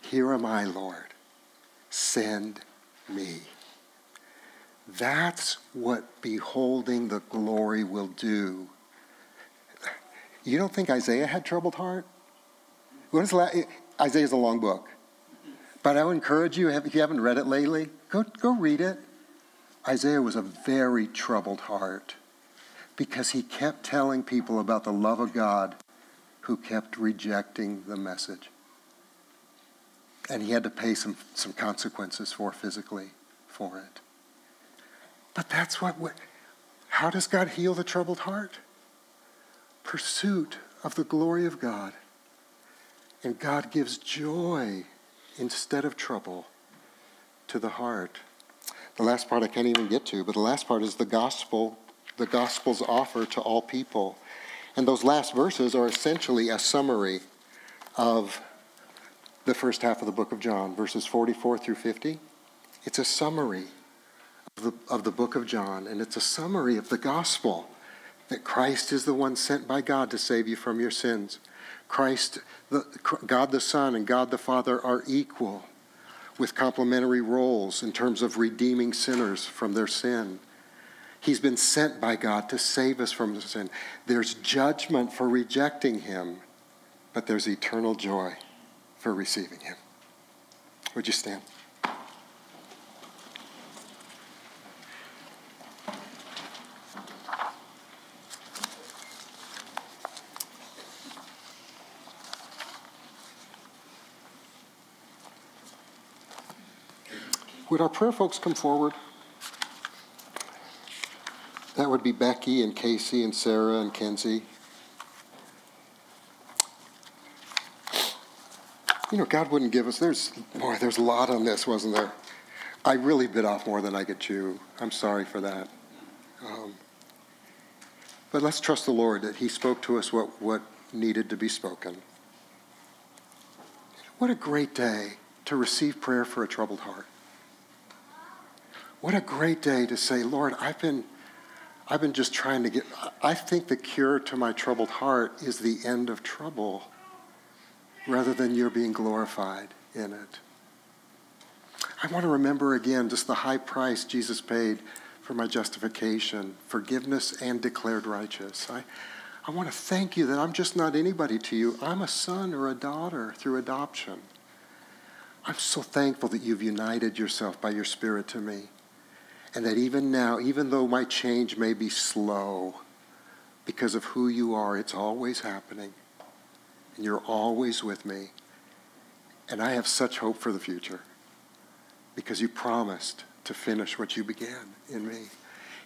Here am I, Lord. Send me. That's what beholding the glory will do. You don't think Isaiah had troubled heart? When's last, eh, Isaiah's a long book. But I would encourage you, if you haven't read it lately, go, go read it. Isaiah was a very troubled heart because he kept telling people about the love of God who kept rejecting the message. And he had to pay some, some consequences for physically for it. But that's what, how does God heal the troubled heart? Pursuit of the glory of God. And God gives joy instead of trouble to the heart. The last part I can't even get to, but the last part is the gospel, the gospel's offer to all people. And those last verses are essentially a summary of the first half of the book of John, verses 44 through 50. It's a summary the, of the book of John, and it's a summary of the gospel that Christ is the one sent by God to save you from your sins. Christ, the, God the Son, and God the Father are equal. with complementary roles in terms of redeeming sinners from their sin. He's been sent by God to save us from sin. There's judgment for rejecting him, but there's eternal joy for receiving him. Would you stand? Would our prayer folks come forward? That would be Becky and Casey and Sarah and Kenzie. You know, God wouldn't give us. There's boy, there's a lot on this, wasn't there? I really bit off more than I could chew. I'm sorry for that. Um, but let's trust the Lord that He spoke to us what, what needed to be spoken. What a great day to receive prayer for a troubled heart. What a great day to say, Lord, I've been, I've been just trying to get, I think the cure to my troubled heart is the end of trouble rather than your being glorified in it. I want to remember again just the high price Jesus paid for my justification, forgiveness, and declared righteous. I, I want to thank you that I'm just not anybody to you. I'm a son or a daughter through adoption. I'm so thankful that you've united yourself by your Spirit to me. And that even now, even though my change may be slow because of who you are, it's always happening. And you're always with me. And I have such hope for the future because you promised to finish what you began in me.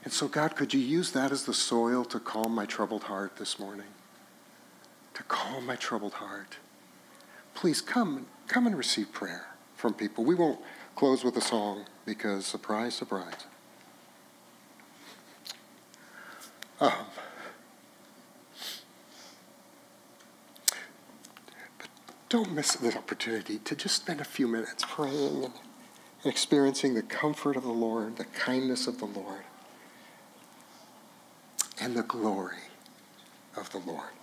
And so, God, could you use that as the soil to calm my troubled heart this morning? To calm my troubled heart. Please come, come and receive prayer from people. We won't close with a song because, surprise, surprise. Um, but don't miss this opportunity to just spend a few minutes praying and experiencing the comfort of the Lord, the kindness of the Lord, and the glory of the Lord.